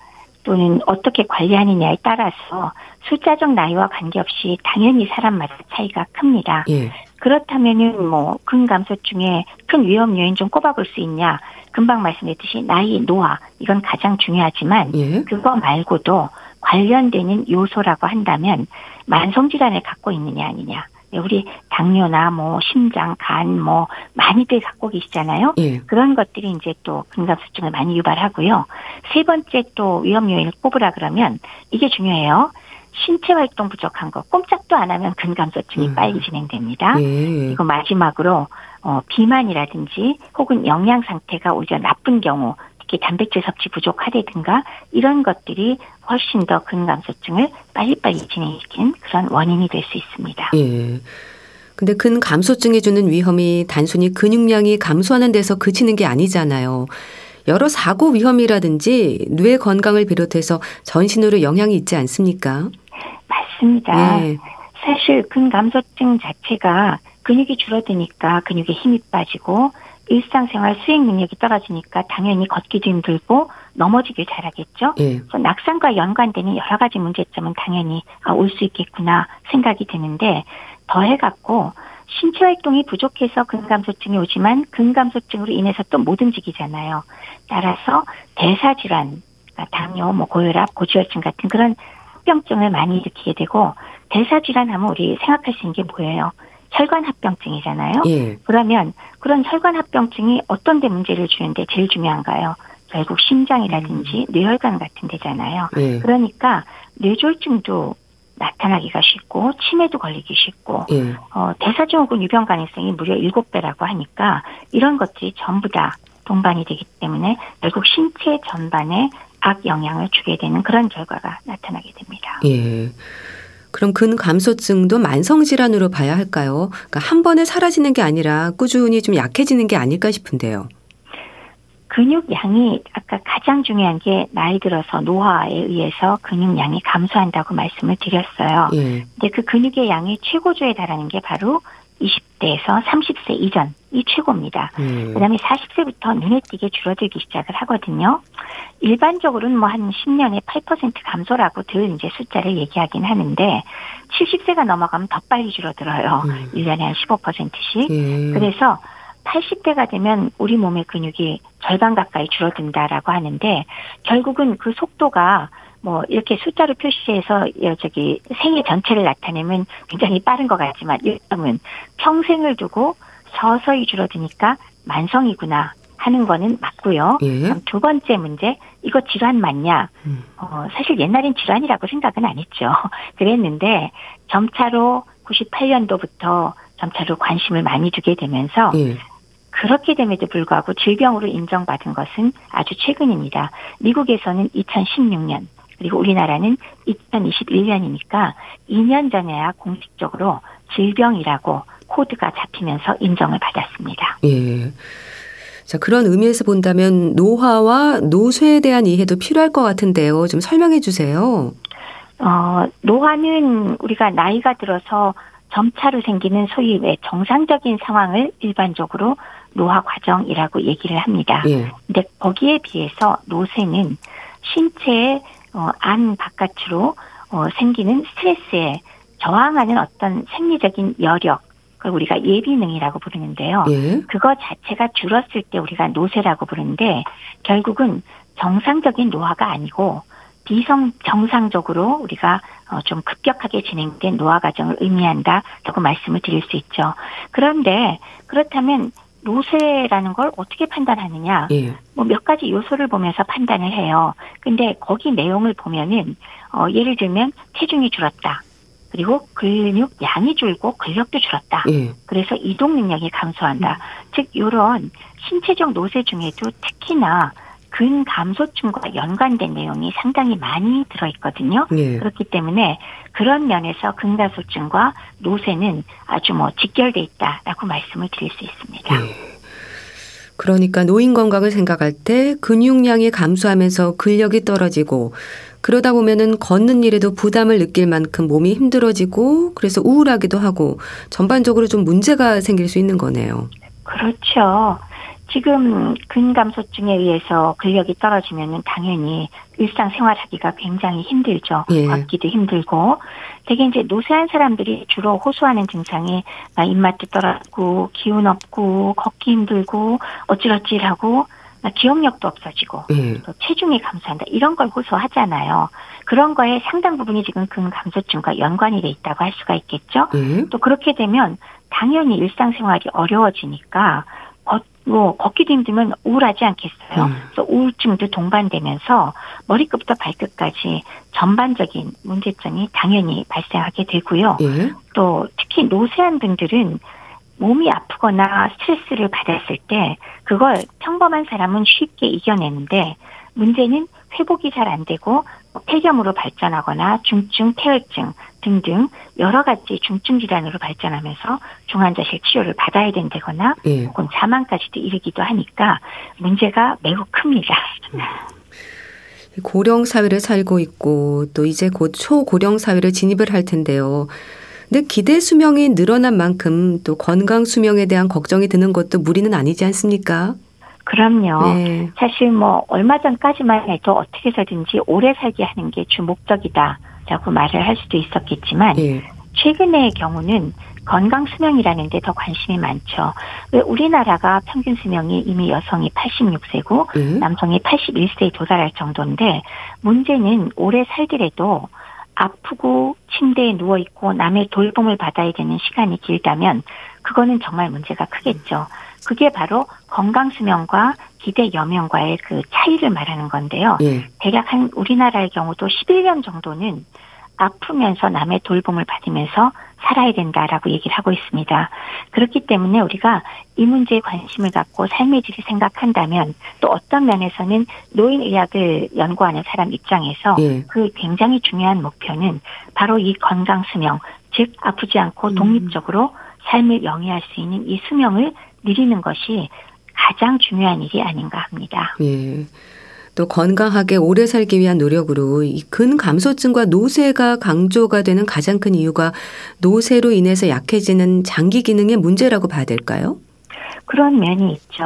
또는 어떻게 관리하느냐에 따라서 숫자적 나이와 관계없이 당연히 사람마다 차이가 큽니다. 예. 그렇다면은 뭐 근감소증에 큰 위험 요인 좀 꼽아볼 수 있냐? 금방 말씀드렸듯이 나이, 노화 이건 가장 중요하지만 예. 그거 말고도 관련되는 요소라고 한다면 만성 질환을 갖고 있느냐 아니냐. 우리 당뇨나 뭐 심장, 간 뭐 많이들 갖고 계시잖아요. 예. 그런 것들이 이제 또 근감소증을 많이 유발하고요. 세 번째 또 위험 요인을 꼽으라 그러면 이게 중요해요. 신체 활동 부족한 거 꼼짝도 안 하면 근감소증이 음. 빨리 진행됩니다. 예. 그리고 마지막으로 어, 비만이라든지 혹은 영양 상태가 오히려 나쁜 경우 특히 단백질 섭취 부족하다든가 이런 것들이 훨씬 더 근감소증을 빨리빨리 진행시키는 그런 원인이 될 수 있습니다. 예. 근데 근감소증이 주는 위험이 단순히 근육량이 감소하는 데서 그치는 게 아니잖아요. 여러 사고 위험이라든지 뇌 건강을 비롯해서 전신으로 영향이 있지 않습니까? 맞습니다. 예. 사실 근감소증 자체가 근육이 줄어드니까 근육에 힘이 빠지고 일상생활 수행 능력이 떨어지니까 당연히 걷기도 힘들고 넘어지길 잘하겠죠. 예. 낙상과 연관되는 여러 가지 문제점은 당연히 아, 올수 있겠구나 생각이 드는데 더해갖고 신체 활동이 부족해서 근감소증이 오지만 근감소증으로 인해서 또 못 움직이잖아요. 따라서 대사 질환, 그러니까 당뇨, 뭐 고혈압, 고지혈증 같은 그런 합병증을 많이 일으키게 되고 대사 질환 하면 우리 생각할 수 있는 게 뭐예요? 혈관 합병증이잖아요. 예. 그러면 그런 혈관 합병증이 어떤 데 문제를 주는데 제일 중요한가요? 결국 심장이라든지 음. 뇌혈관 같은 데잖아요. 예. 그러니까 뇌졸중도 나타나기가 쉽고 치매도 걸리기 쉽고 예. 어, 대사증후군 유병 가능성이 무려 7배라고 하니까 이런 것들이 전부 다 동반이 되기 때문에 결국 신체 전반에 악 영향을 주게 되는 그런 결과가 나타나게 됩니다. 예. 그럼 근감소증도 만성질환으로 봐야 할까요? 그러니까 한 번에 사라지는 게 아니라 꾸준히 좀 약해지는 게 아닐까 싶은데요. 근육량이 아까 가장 중요한 게 나이 들어서 노화에 의해서 근육량이 감소한다고 말씀을 드렸어요. 예. 근데 그 근육의 양이 최고조에 달하는 게 바로 20대에서 30세 이전이 최고입니다. 음. 그다음에 40세부터 눈에 띄게 줄어들기 시작을 하거든요. 일반적으로는 뭐 한 10년에 8% 감소라고 들 이제 숫자를 얘기하긴 하는데 70세가 넘어가면 더 빨리 줄어들어요. 음. 1년에 한 15%씩. 음. 그래서 80대가 되면 우리 몸의 근육이 절반 가까이 줄어든다라고 하는데 결국은 그 속도가 뭐 이렇게 숫자로 표시해서 저기 생애 전체를 나타내면 굉장히 빠른 것 같지만 일점은 평생을 두고 서서히 줄어드니까 만성이구나 하는 거는 맞고요. 예. 두 번째 문제 이거 질환 맞냐? 음. 어, 사실 옛날엔 질환이라고 생각은 안 했죠. 그랬는데 점차로 98년도부터 점차로 관심을 많이 두게 되면서 예. 그렇게 됨에도 불구하고 질병으로 인정받은 것은 아주 최근입니다. 미국에서는 2016년, 그리고 우리나라는 2021년이니까 2년 전에야 공식적으로 질병이라고 코드가 잡히면서 인정을 받았습니다. 예. 자, 그런 의미에서 본다면 노화와 노쇠에 대한 이해도 필요할 것 같은데요. 좀 설명해 주세요. 어, 노화는 우리가 나이가 들어서 점차로 생기는 소위 왜 정상적인 상황을 일반적으로 노화 과정이라고 얘기를 합니다. 예. 근데 거기에 비해서 노쇠는 신체의 어, 안 바깥으로 어, 생기는 스트레스에 저항하는 어떤 생리적인 여력, 그걸 우리가 예비능이라고 부르는데요. 예. 그거 자체가 줄었을 때 우리가 노쇠라고 부르는데 결국은 정상적인 노화가 아니고 비성 정상적으로 우리가 어, 좀 급격하게 진행된 노화 과정을 의미한다라고 말씀을 드릴 수 있죠. 그런데 그렇다면 노쇠라는 걸 어떻게 판단하느냐? 예. 뭐몇 가지 요소를 보면서 판단을 해요. 근데 거기 내용을 보면은 어 예를 들면 체중이 줄었다. 그리고 근육 양이 줄고 근력도 줄었다. 예. 그래서 이동 능력이 감소한다. 즉 요런 신체적 노쇠 중에도 특히나 근 감소증과 연관된 내용이 상당히 많이 들어있거든요. 예. 그렇기 때문에 그런 면에서 근감소증과 노쇠는 아주 뭐 직결돼 있다라고 말씀을 드릴 수 있습니다. 예. 그러니까 노인 건강을 생각할 때 근육량이 감소하면서 근력이 떨어지고 그러다 보면은 걷는 일에도 부담을 느낄 만큼 몸이 힘들어지고 그래서 우울하기도 하고 전반적으로 좀 문제가 생길 수 있는 거네요. 그렇죠. 지금 근감소증에 의해서 근력이 떨어지면은 당연히 일상생활하기가 굉장히 힘들죠. 예. 걷기도 힘들고 되게 이제 노쇠한 사람들이 주로 호소하는 증상이 막 입맛도 떨어지고 기운 없고 걷기 힘들고 어찌어찌하고 기억력도 없어지고 예. 또 체중이 감소한다 이런 걸 호소하잖아요. 그런 거에 상당 부분이 지금 근감소증과 연관이 돼 있다고 할 수가 있겠죠. 예. 또 그렇게 되면 당연히 일상생활이 어려워지니까 뭐 걷기도 힘들면 우울하지 않겠어요. 음. 그래서 우울증도 동반되면서 머리끝부터 발끝까지 전반적인 문제점이 당연히 발생하게 되고요. 예. 또 특히 노쇠한 분들은 몸이 아프거나 스트레스를 받았을 때 그걸 평범한 사람은 쉽게 이겨내는데 문제는 회복이 잘 안 되고 폐렴으로 발전하거나 중증 폐혈증 등등 여러 가지 중증 질환으로 발전하면서 중환자실 치료를 받아야 된다거나 예. 혹은 사망까지도 이르기도 하니까 문제가 매우 큽니다. 고령 사회를 살고 있고 또 이제 곧 초고령 사회를 진입을 할 텐데요. 근데 기대 수명이 늘어난 만큼 또 건강 수명에 대한 걱정이 드는 것도 무리는 아니지 않습니까? 그럼요. 네. 사실 뭐 얼마 전까지만 해도 어떻게 해서든지 오래 살게 하는 게 주 목적이다라고 말을 할 수도 있었겠지만 네. 최근의 경우는 건강 수명이라는 데 더 관심이 많죠. 왜 우리나라가 평균 수명이 이미 여성이 86세고 네. 남성이 81세에 도달할 정도인데 문제는 오래 살더라도 아프고 침대에 누워 있고 남의 돌봄을 받아야 되는 시간이 길다면 그거는 정말 문제가 크겠죠. 그게 바로 건강 수명과 기대 여명과의 그 차이를 말하는 건데요. 예. 대략 한 우리나라의 경우도 11년 정도는 아프면서 남의 돌봄을 받으면서 살아야 된다라고 얘기를 하고 있습니다. 그렇기 때문에 우리가 이 문제에 관심을 갖고 삶의 질을 생각한다면 또 어떤 면에서는 노인의학을 연구하는 사람 입장에서 예. 그 굉장히 중요한 목표는 바로 이 건강 수명, 즉 아프지 않고 음. 독립적으로 삶을 영위할 수 있는 이 수명을 늘리는 것이 가장 중요한 일이 아닌가 합니다. 예. 또 건강하게 오래 살기 위한 노력으로 이 근감소증과 노쇠가 강조가 되는 가장 큰 이유가 노쇠로 인해서 약해지는 장기 기능의 문제라고 봐야 될까요? 그런 면이 있죠.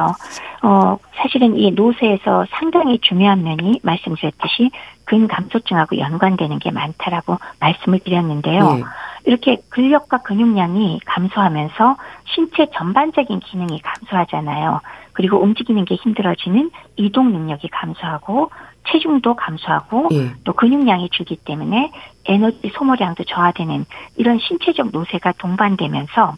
어, 사실은 이 노쇠에서 상당히 중요한 면이 말씀드렸듯이 근감소증하고 연관되는 게 많다라고 말씀을 드렸는데요. 네. 이렇게 근력과 근육량이 감소하면서 신체 전반적인 기능이 감소하잖아요. 그리고 움직이는 게 힘들어지는 이동 능력이 감소하고 체중도 감소하고 예. 또 근육량이 줄기 때문에 에너지 소모량도 저하되는 이런 신체적 노쇠가 동반되면서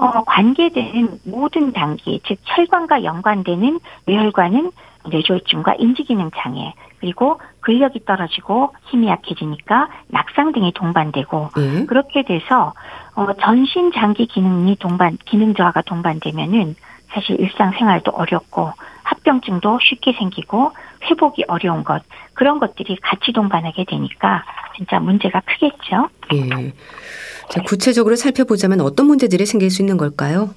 어, 관계되는 모든 단기, 즉 혈관과 연관되는 뇌혈관은 뇌졸중과 인지기능 장애, 그리고 근력이 떨어지고 힘이 약해지니까 낙상 등이 동반되고 네. 그렇게 돼서 어, 전신 장기 기능이 동반 기능 저하가 동반되면은 사실 일상생활도 어렵고 합병증도 쉽게 생기고 회복이 어려운 것 그런 것들이 같이 동반하게 되니까 진짜 문제가 크겠죠. 예. 자, 구체적으로 살펴보자면 어떤 문제들이 생길 수 있는 걸까요?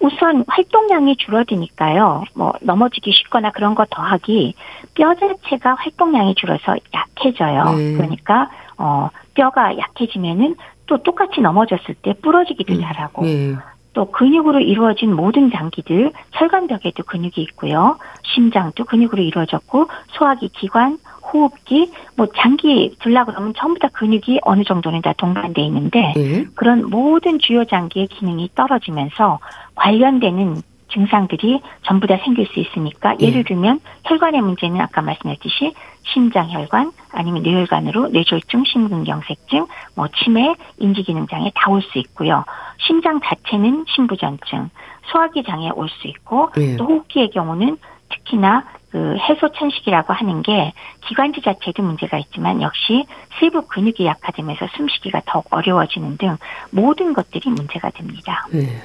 우선 활동량이 줄어드니까요. 뭐 넘어지기 쉽거나 그런 거 더하기 뼈 자체가 활동량이 줄어서 약해져요. 네. 그러니까 어 뼈가 약해지면은 또 똑같이 넘어졌을 때 부러지기도 음. 잘하고 네. 또 근육으로 이루어진 모든 장기들 혈관벽에도 근육이 있고요. 심장도 근육으로 이루어졌고 소화기 기관, 호흡기, 뭐 장기 들라 그러면 전부 다 근육이 어느 정도는 다 동반돼 있는데 네. 그런 모든 주요 장기의 기능이 떨어지면서 관련되는 증상들이 전부 다 생길 수 있으니까 예. 예를 들면 혈관의 문제는 아까 말씀했듯이 심장혈관 아니면 뇌혈관으로 뇌졸중, 심근경색증, 뭐 치매, 인지기능 장애 다 올 수 있고요. 심장 자체는 심부전증, 소화기 장애 올 수 있고 예. 또 호흡기의 경우는 특히나 그 해소 천식이라고 하는 게 기관지 자체도 문제가 있지만 역시 세부 근육이 약화되면서 숨쉬기가 더욱 어려워지는 등 모든 것들이 문제가 됩니다. 네.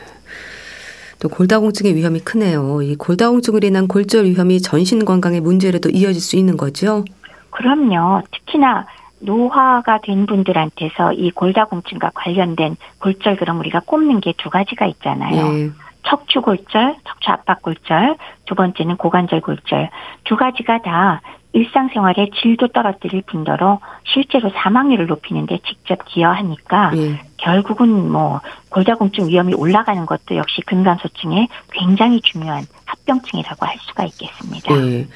또 골다공증의 위험이 크네요. 이 골다공증으로 인한 골절 위험이 전신 건강의 문제로도 이어질 수 있는 거죠? 그럼요. 특히나 노화가 된 분들한테서 이 골다공증과 관련된 골절 그럼 우리가 꼽는 게 두 가지가 있잖아요. 네. 척추 골절, 척추 압박 골절, 두 번째는 고관절 골절. 두 가지가 다 일상생활의 질도 떨어뜨릴 뿐더러 실제로 사망률을 높이는데 직접 기여하니까 예. 결국은 뭐 골다공증 위험이 올라가는 것도 역시 근감소증의 굉장히 중요한 합병증이라고 할 수가 있겠습니다. 예.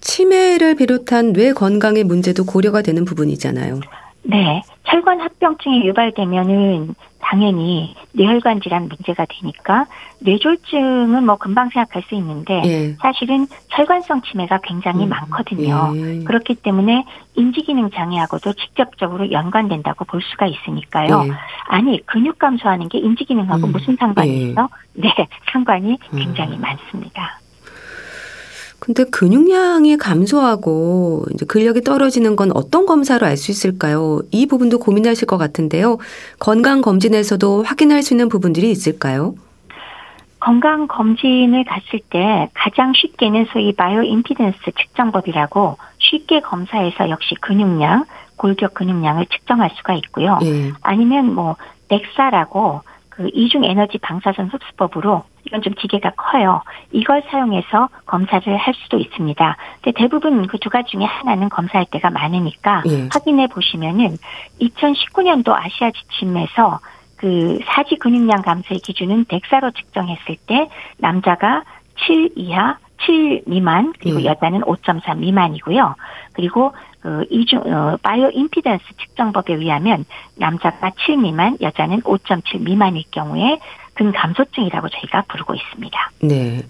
치매를 비롯한 뇌 건강의 문제도 고려가 되는 부분이잖아요. 네. 혈관 합병증이 유발되면은 당연히 뇌혈관 질환 문제가 되니까 뇌졸중은 뭐 금방 생각할 수 있는데 예. 사실은 혈관성 치매가 굉장히 음. 많거든요. 예. 그렇기 때문에 인지 기능 장애하고도 직접적으로 연관된다고 볼 수가 있으니까요. 예. 아니 근육 감소하는 게 인지 기능하고 음. 무슨 상관이 있어? 네, 상관이 굉장히 음. 많습니다. 근데 근육량이 감소하고 이제 근력이 떨어지는 건 어떤 검사로 알 수 있을까요? 이 부분도 고민하실 것 같은데요. 건강 검진에서도 확인할 수 있는 부분들이 있을까요? 건강 검진을 갔을 때 가장 쉽게는 소위 바이오 임피던스 측정법이라고 쉽게 검사해서 역시 근육량, 골격 근육량을 측정할 수가 있고요. 예. 아니면 뭐 넥사라고 그 이중 에너지 방사선 흡수법으로 이건 좀 기계가 커요. 이걸 사용해서 검사를 할 수도 있습니다. 근데 대부분 그 두 가지 중에 하나는 검사할 때가 많으니까 예. 확인해 보시면은 2019년도 아시아 지침에서 그 사지 근육량 감소의 기준은 덱사로 측정했을 때 남자가 7 이하 7 미만 그리고 예. 여자는 5.3 미만이고요. 그리고 그 이중 어, 바이오 임피던스 측정법에 의하면 남자가 7 미만, 여자는 5.7 미만일 경우에 근감소증이라고 저희가 부르고 있습니다. 네.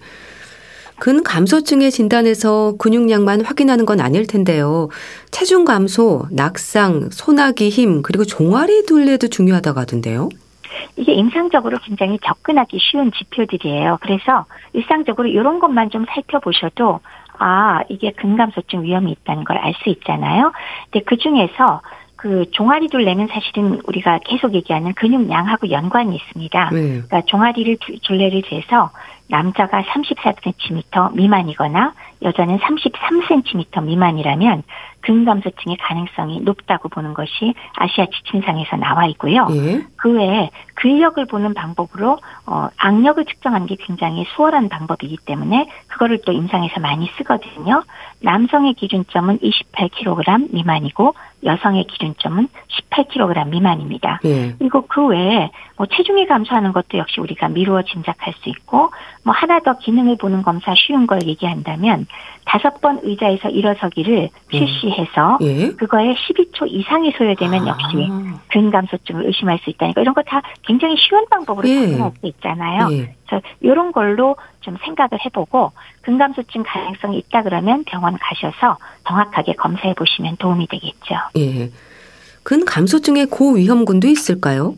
근감소증의 진단에서 근육량만 확인하는 건 아닐 텐데요. 체중 감소, 낙상, 소나기 힘, 그리고 종아리 둘레도 중요하다고 하던데요. 이게 임상적으로 굉장히 접근하기 쉬운 지표들이에요. 그래서 일상적으로 이런 것만 좀 살펴보셔도 아, 이게 근감소증 위험이 있다는 걸 알 수 있잖아요. 근데 그 중에서 그 종아리 둘레는 사실은 우리가 계속 얘기하는 근육량하고 연관이 있습니다. 네. 그러니까 종아리를 둘레를 재서 남자가 34cm 미만이거나 여자는 33cm 미만이라면 근감소증의 가능성이 높다고 보는 것이 아시아 지침상에서 나와 있고요. 예. 그 외에 근력을 보는 방법으로 어, 악력을 측정하는 게 굉장히 수월한 방법이기 때문에 그거를 또 임상에서 많이 쓰거든요. 남성의 기준점은 28kg 미만이고 여성의 기준점은 18kg 미만입니다. 예. 그리고 그 외에 뭐 체중이 감소하는 것도 역시 우리가 미루어 짐작할 수 있고 뭐 하나 더 기능을 보는 검사 쉬운 걸 얘기한다면 다섯 번 의자에서 일어서기를 예. 실시 해서 예. 그거에 12초 이상이 소요되면 아. 역시 근감소증을 의심할 수 있다니까 이런 거 다 굉장히 쉬운 방법으로 예. 접근할 수 있잖아요. 예. 그래서 이런 걸로 좀 생각을 해보고 근감소증 가능성이 있다 그러면 병원 가셔서 정확하게 검사해 보시면 도움이 되겠죠. 예. 근감소증의 고위험군도 있을까요?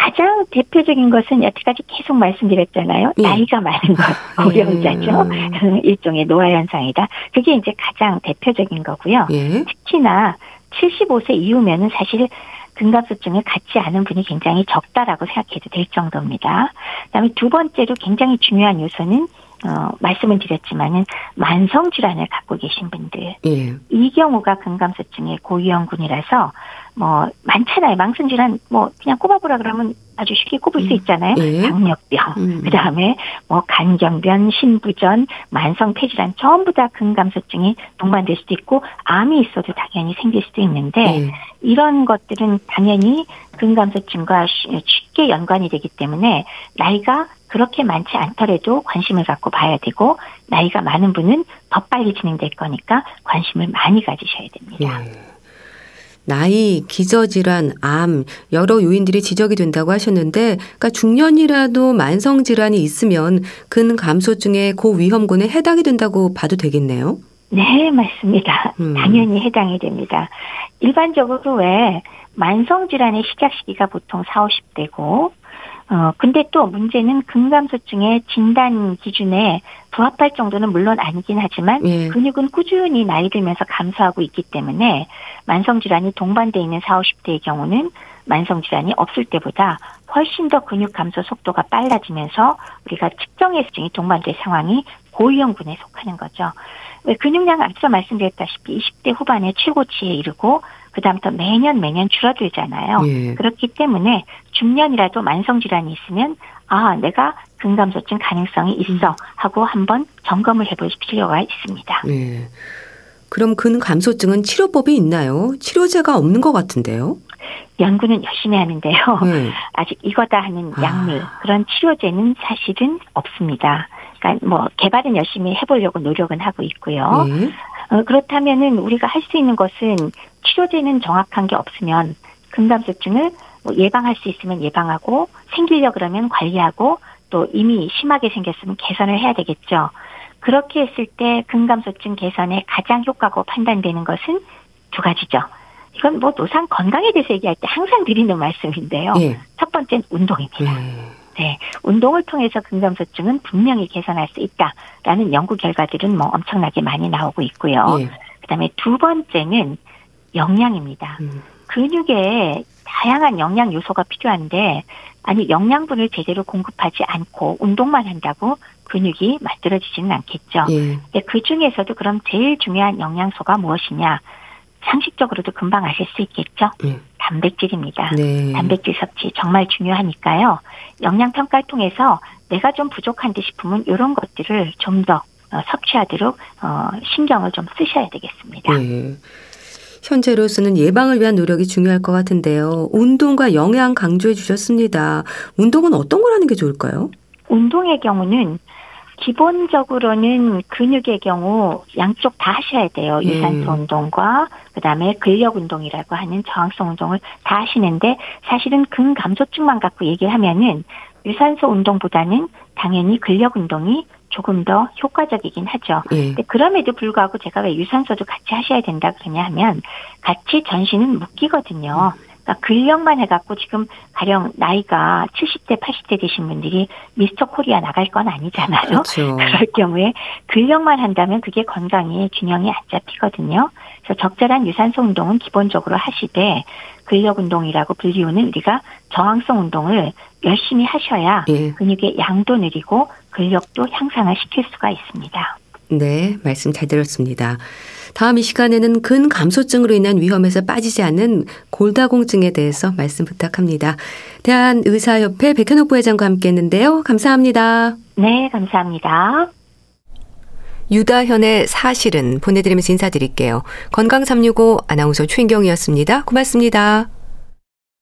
가장 대표적인 것은 여태까지 계속 말씀드렸잖아요. 예. 나이가 많은 것, 고령자죠. 예. 일종의 노화 현상이다. 그게 이제 가장 대표적인 거고요. 예. 특히나 75세 이후면은 사실 근갑수증을 갖지 않은 분이 굉장히 적다라고 생각해도 될 정도입니다. 그다음에 두 번째로 굉장히 중요한 요소는 어, 말씀을 드렸지만은 만성 질환을 갖고 계신 분들 예. 이 경우가 근감소증의 고위험군이라서 뭐 많잖아요. 망성 질환 뭐 그냥 꼽아보라 그러면 아주 쉽게 꼽을 음. 수 있잖아요. 예. 당뇨병, 음. 그 다음에 뭐 간경변, 신부전, 만성 폐질환 전부 다 근감소증이 동반될 수도 있고 암이 있어도 당연히 생길 수도 있는데 예. 이런 것들은 당연히 근감소증과 쉽게 연관이 되기 때문에 나이가 그렇게 많지 않더라도 관심을 갖고 봐야 되고 나이가 많은 분은 더 빨리 진행될 거니까 관심을 많이 가지셔야 됩니다. 예. 나이, 기저질환, 암 여러 요인들이 지적이 된다고 하셨는데 그러니까 중년이라도 만성 질환이 있으면 근 감소증의 고위험군에 해당이 된다고 봐도 되겠네요. 네, 맞습니다. 음. 당연히 해당이 됩니다. 일반적으로 왜 만성 질환의 시작 시기가 보통 4, 50대고 어, 근데 또 문제는 근감소증의 진단 기준에 부합할 정도는 물론 아니긴 하지만 예. 근육은 꾸준히 나이 들면서 감소하고 있기 때문에 만성질환이 동반돼 있는 4, 50대의 경우는 만성질환이 없을 때보다 훨씬 더 근육 감소 속도가 빨라지면서 우리가 측정해수증이 동반될 상황이 고위험군에 속하는 거죠. 왜 근육량 앞서 말씀드렸다시피 20대 후반에 최고치에 이르고 그다음부터 매년 매년 줄어들잖아요. 예. 그렇기 때문에 중년이라도 만성 질환이 있으면 아 내가 근감소증 가능성이 있어 하고 한번 점검을 해볼 필요가 있습니다. 예. 그럼 근감소증은 치료법이 있나요? 치료제가 없는 것 같은데요. 연구는 열심히 하는데요. 네. 아직 이거다 하는 아. 약물 아. 그런 치료제는 사실은 없습니다. 그러니까 뭐 개발은 열심히 해보려고 노력은 하고 있고요. 네. 어, 그렇다면은 우리가 할 수 있는 것은 치료제는 정확한 게 없으면 근감소증을 뭐 예방할 수 있으면 예방하고 생기려 그러면 관리하고 또 이미 심하게 생겼으면 개선을 해야 되겠죠. 그렇게 했을 때 근감소증 개선에 가장 효과고 판단되는 것은 두 가지죠. 이건 뭐 노상 건강에 대해서 얘기할 때 항상 드리는 말씀인데요. 예. 첫 번째는 운동입니다. 예. 네, 운동을 통해서 근감소증은 분명히 개선할 수 있다라는 연구 결과들은 뭐 엄청나게 많이 나오고 있고요. 예. 그다음에 두 번째는 영양입니다. 음. 근육에 다양한 영양 요소가 필요한데 아니 영양분을 제대로 공급하지 않고 운동만 한다고 근육이 만들어지지는 않겠죠. 예. 그 중에서도 그럼 제일 중요한 영양소가 무엇이냐? 상식적으로도 금방 아실 수 있겠죠. 예. 단백질입니다. 네. 단백질 섭취 정말 중요하니까요. 영양 평가를 통해서 내가 좀 부족한 듯 싶으면 이런 것들을 좀더 어, 섭취하도록 어, 신경을 좀 쓰셔야 되겠습니다. 네. 현재로서는 예방을 위한 노력이 중요할 것 같은데요. 운동과 영양 강조해 주셨습니다. 운동은 어떤 걸 하는 게 좋을까요? 운동의 경우는 기본적으로는 근육의 경우 양쪽 다 하셔야 돼요. 예. 유산소 운동과 그다음에 근력 운동이라고 하는 저항성 운동을 다 하시는데 사실은 근감소증만 갖고 얘기하면은 유산소 운동보다는 당연히 근력 운동이 조금 더 효과적이긴 하죠. 예. 그럼에도 불구하고 제가 왜 유산소도 같이 하셔야 된다 그러냐 하면 같이 전신은 묶이거든요. 음. 그러니까 근력만 해갖고 지금 가령 나이가 70대, 80대 되신 분들이 미스터 코리아 나갈 건 아니잖아요. 그렇죠. 그럴 경우에 근력만 한다면 그게 건강에 균형이 안 잡히거든요. 그래서 적절한 유산소 운동은 기본적으로 하시되 근력 운동이라고 불리우는 우리가 저항성 운동을 열심히 하셔야 예. 근육의 양도 느리고 근력도 향상을 시킬 수가 있습니다. 네, 말씀 잘 들었습니다. 다음 이 시간에는 근 감소증으로 인한 위험에서 빠지지 않는 골다공증에 대해서 말씀 부탁합니다. 대한의사협회 백현옥 부회장과 함께 했는데요. 감사합니다. 네, 감사합니다. 유다현의 사실은 보내드리면서 인사드릴게요. 건강365 아나운서 최인경이었습니다. 고맙습니다.